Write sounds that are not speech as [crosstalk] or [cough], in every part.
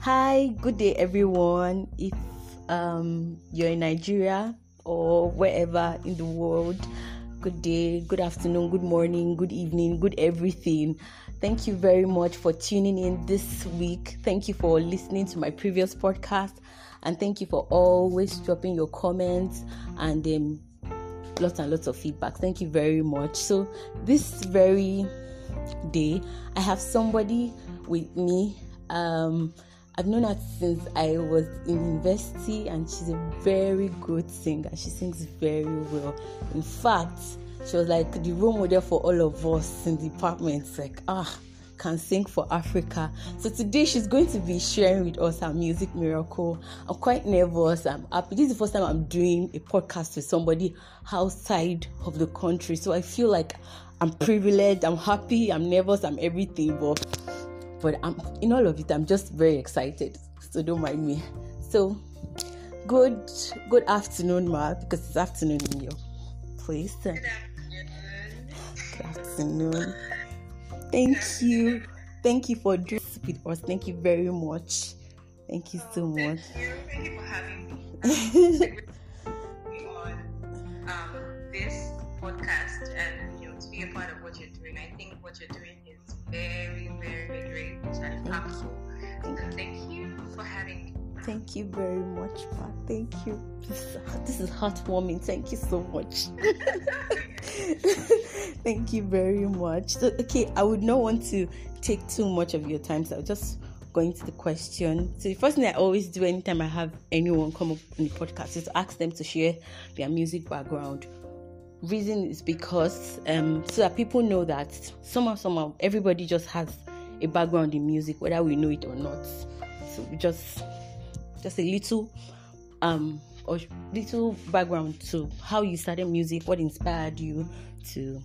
Hi, good day, everyone. If um, you're in Nigeria or wherever in the world, good day, good afternoon, good morning, good evening, good everything. Thank you very much for tuning in this week. Thank you for listening to my previous podcast, and thank you for always dropping your comments and um, lots and lots of feedback. Thank you very much. So, this very day, I have somebody with me. Um, I've known her since I was in university, and she's a very good singer. She sings very well. In fact, she was like the role model for all of us in the department. Like, ah, can sing for Africa. So today she's going to be sharing with us her music miracle. I'm quite nervous. I'm happy. This is the first time I'm doing a podcast with somebody outside of the country. So I feel like I'm privileged, I'm happy, I'm nervous, I'm everything, but but I'm in all of it, I'm just very excited. So don't mind me. So good good afternoon, Ma, because it's afternoon in your place. Good afternoon. Good afternoon. Thank you. Thank you for doing this with us. Thank you very much. Thank you so much. Thank you. Thank you for having me. [laughs] On um, this podcast and you know to be a part of what you're doing. I think what you're doing very, very great and impactful. So thank you for having me. Thank you very much, Ma. Thank you. This is, this is heartwarming. Thank you so much. [laughs] Thank you very much. So, okay, I would not want to take too much of your time, so I'll just go into the question. So the first thing I always do anytime I have anyone come up on the podcast is to ask them to share their music background. Reason is because um so that people know that somehow somehow everybody just has a background in music, whether we know it or not. So just just a little um or little background to how you started music, what inspired you to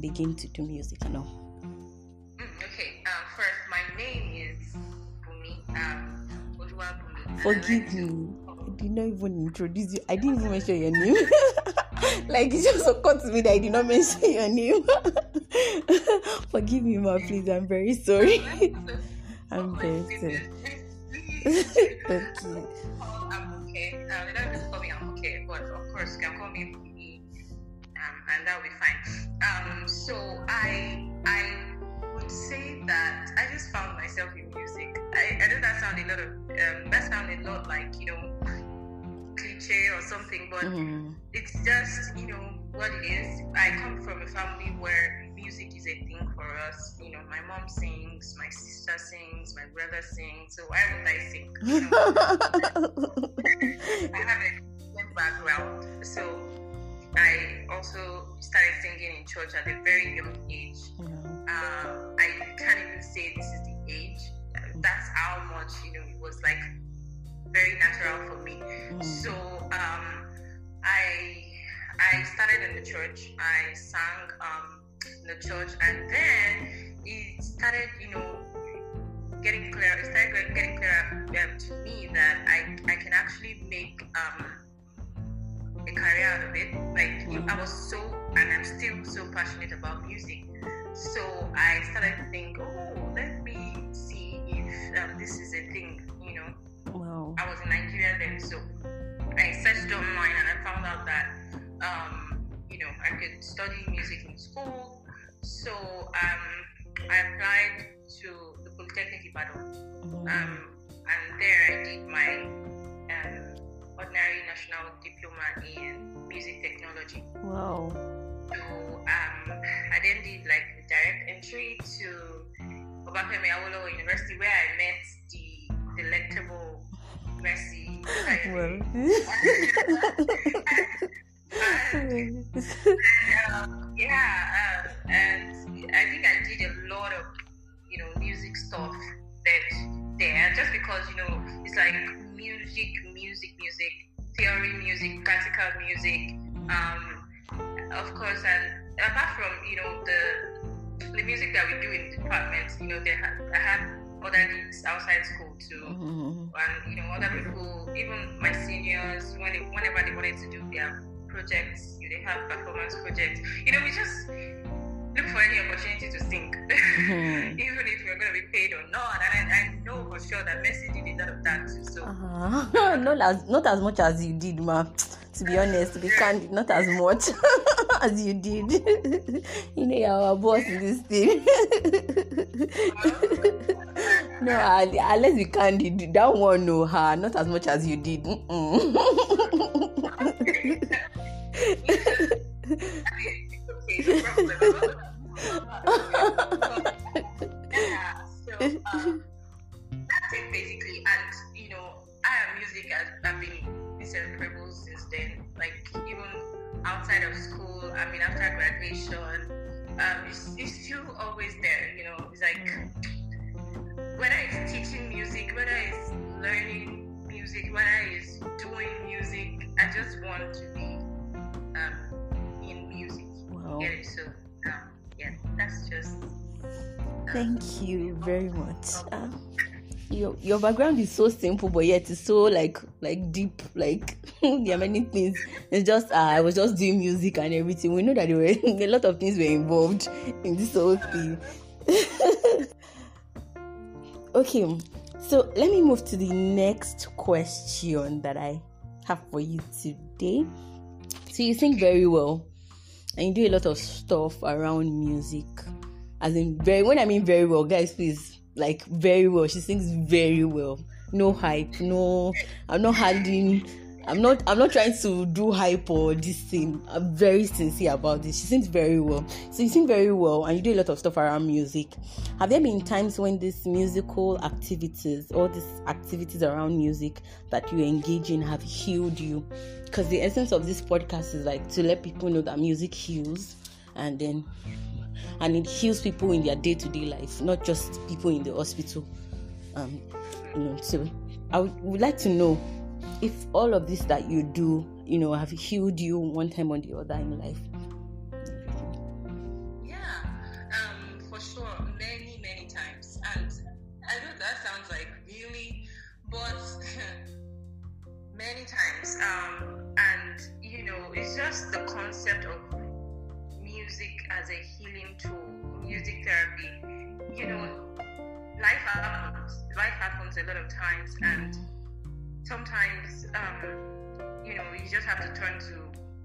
begin to do music and all. Mm, okay. Um, first, my name is Bumi. Um. Forgive I like to- me. I did not even introduce you. I didn't even mention your name. [laughs] [laughs] like it just occurred to me that I did not mention your name. [laughs] Forgive me, ma, please. I'm very sorry. [laughs] I'm very sorry. Oh, I'm okay. They don't just call me I'm okay, but of course you can call me Bumi, um, and that'll be fine. Um, so I I would say that I just found myself in music. I, I know that sound a lot of um, that sound a lot like you know cliche or something, but Mhm. it's just you know what it is. I come from a family where music is a thing for us. You know, my mom sings, my sister sings, my brother sings. So why would I sing? [laughs] You know, I have a background, so I also started singing in church at a very young age. Um, I can't even say this is the age. That's how much you know it was like very natural for me. Mm. So um, I I started in the church. I sang um, in the church, and then it started, you know, getting clear. It started getting clear um, to me that I I can actually make um, a career out of it. Like you- I was so, and I'm still so passionate about music. So I started to think, oh, let me see if um, this is a thing. Wow. I was in Nigeria then, so I searched online and I found out that um, you know I could study music in school. So um, I applied to the Polytechnic Ibadan, Mhm. um, and there I did my um, ordinary national diploma in music technology. Wow. So um, I then did like direct entry to Obafemi Awolowo University, where I met the delectable Mercy. Well. um, [laughs] [laughs] yeah, um, and I think I did a lot of you know music stuff that there just because you know it's like music, music, music, theory music, practical music. Um, of course, and apart from you know the the music that we do in the department, you know, they have I have other gigs outside school too Mhm. and you know other people, even my seniors, when they, whenever they wanted to do their projects, you know, they have performance projects. You know, we just look for any opportunity to sing, [laughs] Mhm. even if you're going to be paid or not. And I, I know for sure that Mercy did a lot of that too. So uh-huh. [laughs] not as not as much as you did, ma. To be honest, to be candid, not as much [laughs] as you did. you know, you're our boss in this thing. No, I, let's be candid. That one, no, her, not as much as you did. [laughs] yeah, so um, that's it basically. And you know, I am music has I've been inseparable since then. Like even outside of school, I mean after graduation, um, it's still always there. You know, it's like whether it's teaching music, whether it's learning music, whether it's doing music, I just want to be um, in music. Wow. It? So um, yeah, that's just. Thank you very much. Uh, your your background is so simple, but yet it's so like like deep. Like [laughs] there are many things. It's just uh, I was just doing music and everything. We know that there were [laughs] a lot of things were involved in this whole thing. [laughs] okay, so let me move to the next question that I have for you today. So you sing very well, and you do a lot of stuff around music as in very when I mean very well, guys, please like very well. She sings very well. No hype, no I'm not hiding I'm not I'm not trying to do hype or this thing. I'm very sincere about this. She sings very well. So you sing very well and you do a lot of stuff around music. Have there been times when these musical activities or these activities around music that you engage in have healed you? Because the essence of this podcast is like to let people know that music heals and then and it heals people in their day-to-day life not just people in the hospital um you know so i would, would like to know if all of this that you do you know have healed you one time or the other in life Yeah, um, for sure, many, many times. And I know that sounds like really, but [laughs] many times. Um, and you know, it's just the concept of music as a healing tool, music therapy. You know, life happens. Life happens a lot of times, and sometimes, um, you know, you just have to turn to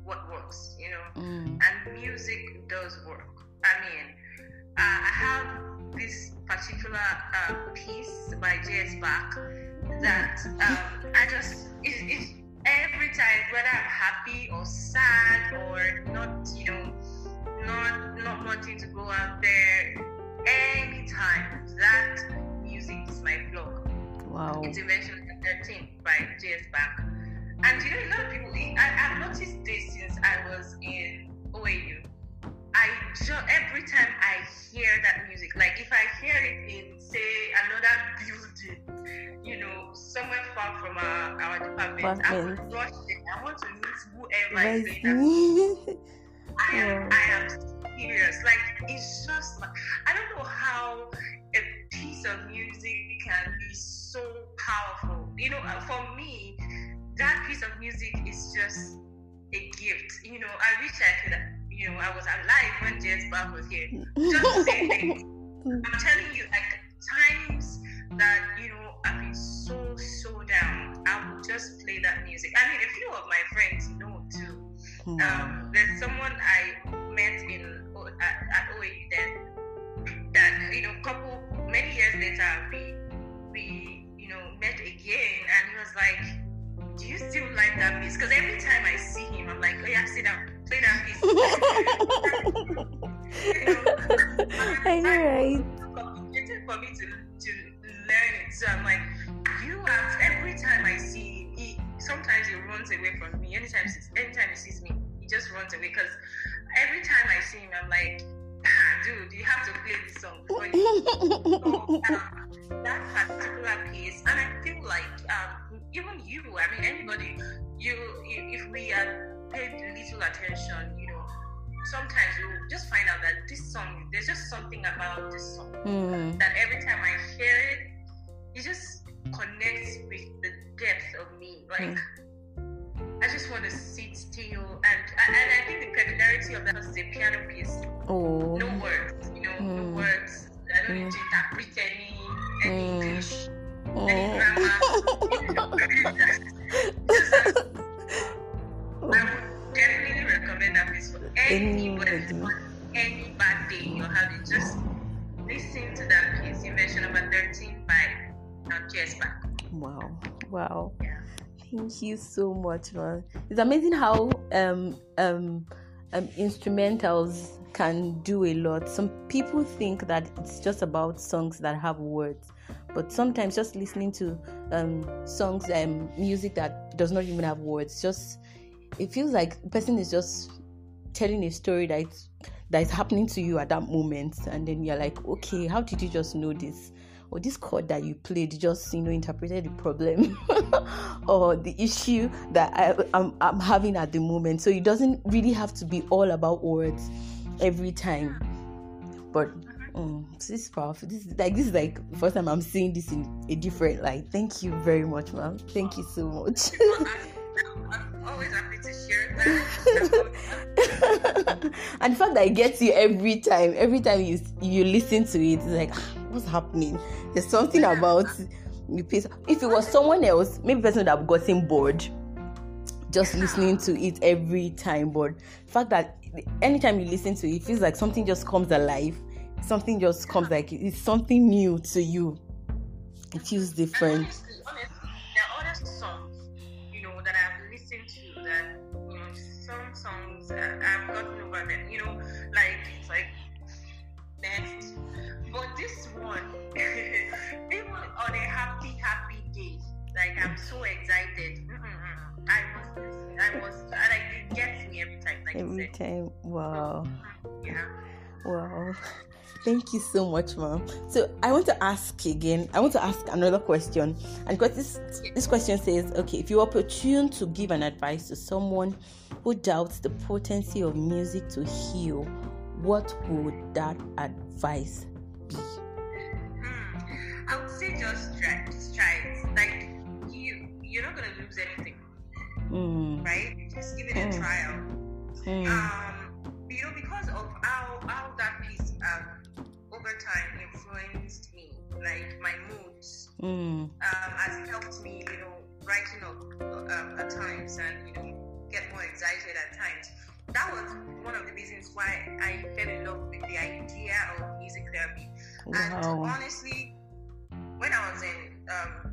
what works. You know mm. and music does work. I mean, uh, I have this particular uh, piece by J.S. Bach that um, I just it, it, every time whether I'm happy or sad or not, you know, not not wanting to go out there, anytime that music is my plug. Wow Invention 13 by J.S. Bach. And you know, a lot of people, I, I've noticed this since I was in OAU. I just, every time I hear that music, like if I hear it in, say, another building, you know, somewhere far from our, our department, I would rush there. I want to meet whoever is doing that [laughs] I am. I am serious. Like it's just, I don't know how a piece of music can be so powerful. You know, uh, for me, that piece of music is just a gift. You know, I wish I could. You know, I was alive when James Bach was here. Just to say things. I'm telling you, like times that you know I've been so so down, I would just play that music. I mean, a few of my friends know too um, there's someone I met in at, at OAU then that you know couple many years later we we met again and he was like do you still like that piece because every time I see him I'm like oh yeah sit down play that piece [laughs] [laughs] I know, right? complicated for me to, to learn it. So I'm like, you have every time I see he sometimes he runs away from me. Anytime he- anytime he sees me, he just runs away because every time I see him, I'm like, ah, dude, you have to play this song before you so, [laughs] um, that had paid little attention, you know, sometimes you just find out that this song, there's just something about this song Mm. that every time I hear it, it just connects with the depth of me. Like I just want to sit still, and and I think the peculiarity of that is the piano piece. Oh. No words, you know, Mm. no words. I don't need Mm. to interpret any any Mm. English, any [laughs] [laughs] anybody, any bad you're having, just listen to that piece you version number 13 by Nonchess Bach. Wow, wow. Yeah. Thank you so much, man. It's amazing how um, um, um, instrumentals can do a lot. Some people think that it's just about songs that have words, but sometimes just listening to um, songs and um, music that does not even have words, just it feels like the person is just telling a story that that is happening to you at that moment, and then you're like, okay, how did you just know this? or this chord that you played just you know interpreted the problem [laughs] or the issue that I, I'm, I'm having at the moment. So it doesn't really have to be all about words every time. But um, this is powerful. This is like this is like first time i'm seeing this in a different light. Thank you very much ma'am. Thank you so much [laughs] always happy to share that. [laughs] and the fact that it gets you every time, every time you you listen to it, it's like, ah, what's happening? There's something about piece. If it was someone else, maybe person would have gotten bored just listening to it every time. But the fact that anytime you listen to it, it feels like something just comes alive. Something just comes like it's something new to you. It feels different. I've gotten over them. You know, like it's like next. But this one, [laughs] even on a happy, happy day, like I'm so excited. Mm-mm. I must listen. I must. Like it gets me every time. Like every time. Wow. Mm-hmm. Yeah. Wow. [laughs] Thank you so much, mom. So I want to ask again. I want to ask another question, and because this this question says, okay, if you were opportune to give an advice to someone who doubts the potency of music to heal, what would that advice be? Hmm. I would say just try, just try it. Like you, you're not gonna lose anything, mm. right? Just give it mm. a trial. Mm. Um, you know, because of how how that piece um over time influenced me, like my moods, mm. um, has helped me, you know, writing up um, at times and, you know, get more excited at times. That was one of the reasons why I fell in love with the idea of music therapy. Wow. And honestly, when I was in um,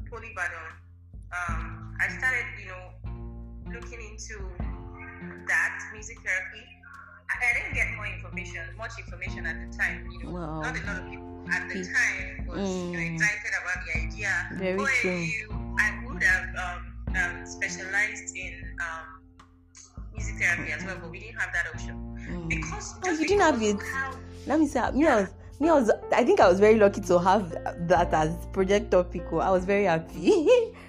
um, I started, you know, looking into that music therapy I didn't get more information, much information at the time. You know, wow. not a lot of people at the time was mm. you know, mm. excited about the idea. Very but true. You, I would have um, um, specialized in um, music therapy as well, but we didn't have that option mm. because oh, you didn't have it. How, Let me say, me, I was, me, I was, I think I was very lucky to have that as project topic. I was very happy. [laughs]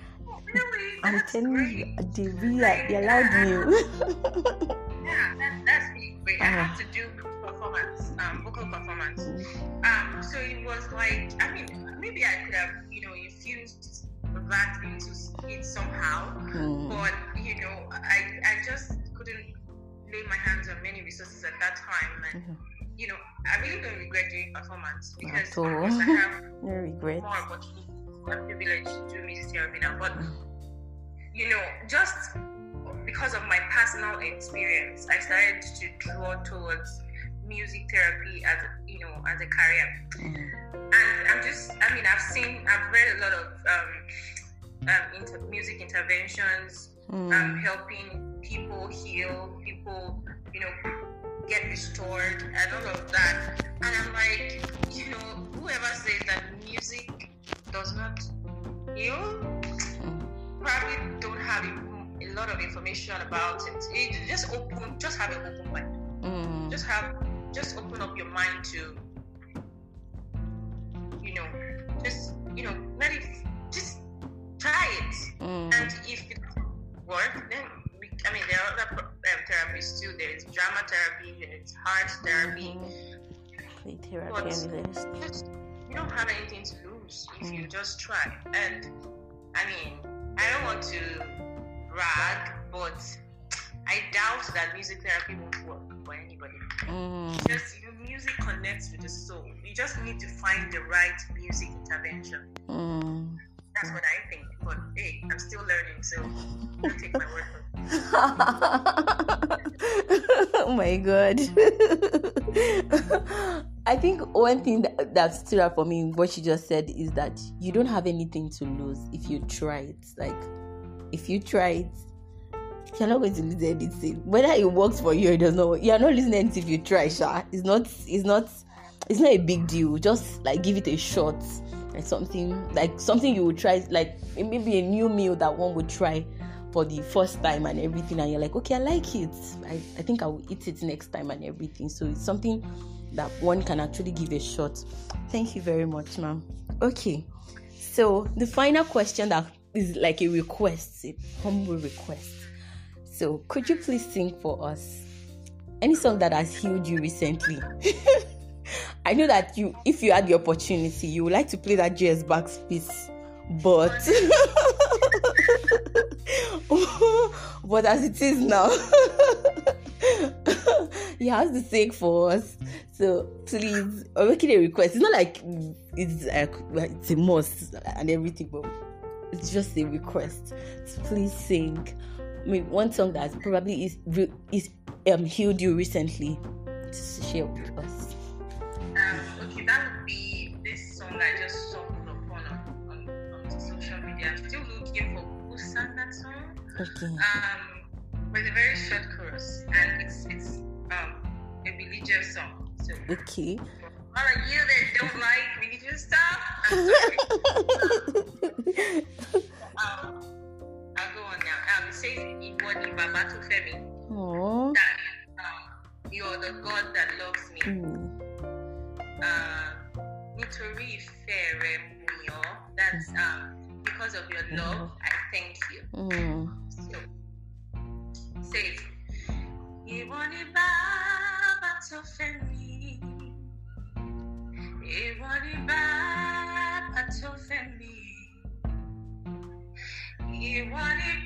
I'm telling you, they really, allowed me. yeah, [laughs] that, that's but I had to do performance, um, vocal performance. Um, so it was like, I mean, maybe I could have, you know, infused that into it somehow, mm. but you know, I I just couldn't lay my hands on many resources at that time, and mm-hmm. you know, I really don't regret doing performance because of course I have [laughs] no regret. more opportunity and privilege to do music therapy now, but you know, just because of my personal experience, I started to draw towards music therapy as a, you know as a career. Mm. And I'm just, I mean, I've seen, I've read a lot of um, um, inter- music interventions, mm. um, helping people heal, people, you know, get restored, and all of that. And I'm like, you know, whoever says that music does not heal, probably don't have it a lot of information about it. it just open, just have an open mind. Mm. Just have, just open up your mind to, you know, just you know, let it, just try it. Mm. And if it works, then we, I mean, there are other um, therapies too. There's drama therapy, there's art therapy. Mm-hmm. Therapy but just, you don't have anything to lose if mm. you just try. And I mean, I don't want to but I doubt that music therapy won't work for anybody. Mm. Just you know, music connects with the soul. You just need to find the right music intervention. Mm. That's what I think. But hey, I'm still learning, so don't take my word for it. [laughs] oh my god. [laughs] I think one thing that, that stood out for me, what she just said, is that you don't have anything to lose if you try it. Like, if you try it, you're not going to lose anything. Whether it works for you or it does not, you're not losing anything if you try. Sha, it's not, it's not, it's not a big deal. Just like give it a shot, like something, like something you would try, like maybe a new meal that one would try for the first time and everything and you're like okay i like it I, I think i will eat it next time and everything so it's something that one can actually give a shot thank you very much ma'am okay so the final question that is like a request a humble request so could you please sing for us any song that has healed you recently [laughs] i know that you if you had the opportunity you would like to play that js Bach's piece but [laughs] but as it is now, [laughs] he has to sing for us. So please, I'm making a request. It's not like it's like it's a must and everything, but it's just a request. So please sing. I mean, one song that probably is is um healed you recently to share with us. Um, okay, that would be this song I just saw upon on, on, on social media. I'm still looking for who sang that song. Okay. Um, with a very short chorus, and it's it's um a religious song. So Okay. all of you that don't like religious stuff, I'm sorry. [laughs] um. Um, Baba to Femi Oh. um, you're the God that loves me. Mm. Uh, mú mi. That's um because of your love, I thank you. Mm. So, says, Ìwọ ni bàbá tó fẹ́ mi. Ìwọ ni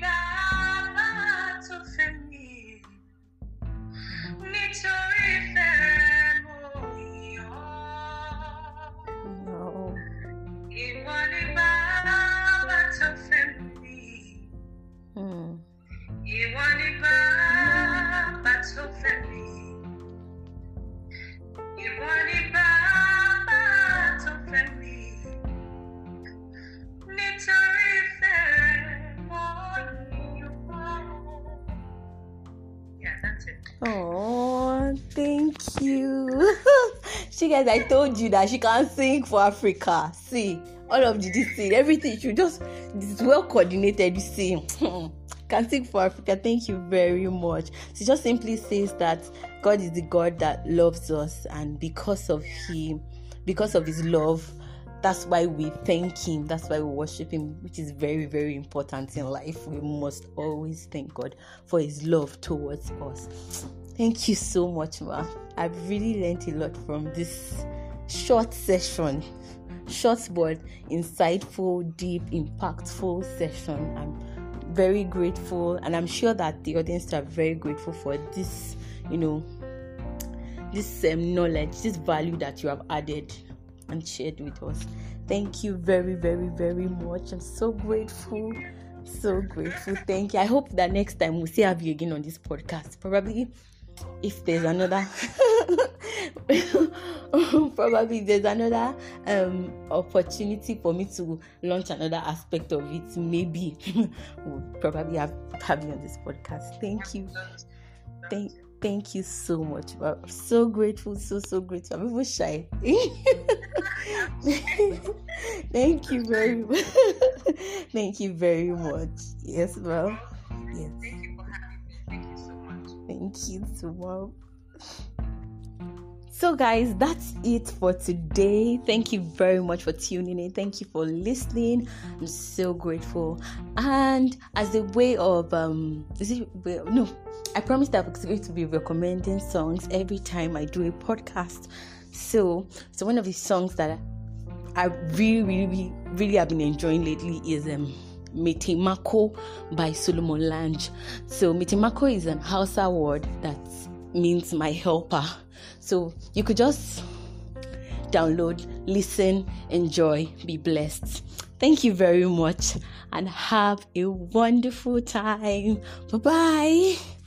bàbá tó fẹ́ mi. Ìwọ ni bàbá tó guys, I told you that she can sing for Africa. See, all of the this thing, everything, she just it's well coordinated. You see, [clears throat] can sing for Africa. Thank you very much. She just simply says that God is the God that loves us, and because of Him, because of His love, that's why we thank him that's why we worship him which is very very important in life we must always thank god for his love towards us thank you so much ma i've really learned a lot from this short session short but insightful deep impactful session i'm very grateful and i'm sure that the audience are very grateful for this you know this um, knowledge this value that you have added and shared with us. Thank you very, very, very much. I'm so grateful. So grateful. Thank you. I hope that next time we'll see have you again on this podcast. Probably if there's another [laughs] probably there's another um opportunity for me to launch another aspect of it maybe [laughs] we'll probably have have you on this podcast. Thank you. Thank thank you so much. I'm so grateful so so grateful. I'm even shy. [laughs] Thank you very much. Thank you very much. Yes well yes Thank you much. So, guys, that's it for today. Thank you very much for tuning in. Thank you for listening. I'm so grateful. And as a way of um, is it no? I promised that I was going to be recommending songs every time I do a podcast. So, so one of the songs that I really, really, really, really have been enjoying lately is um Mai Taimako by Solomon Lange. So Mai Taimako is an Hausa word that means my helper. So you could just download, listen, enjoy, be blessed. Thank you very much and have a wonderful time. Bye bye.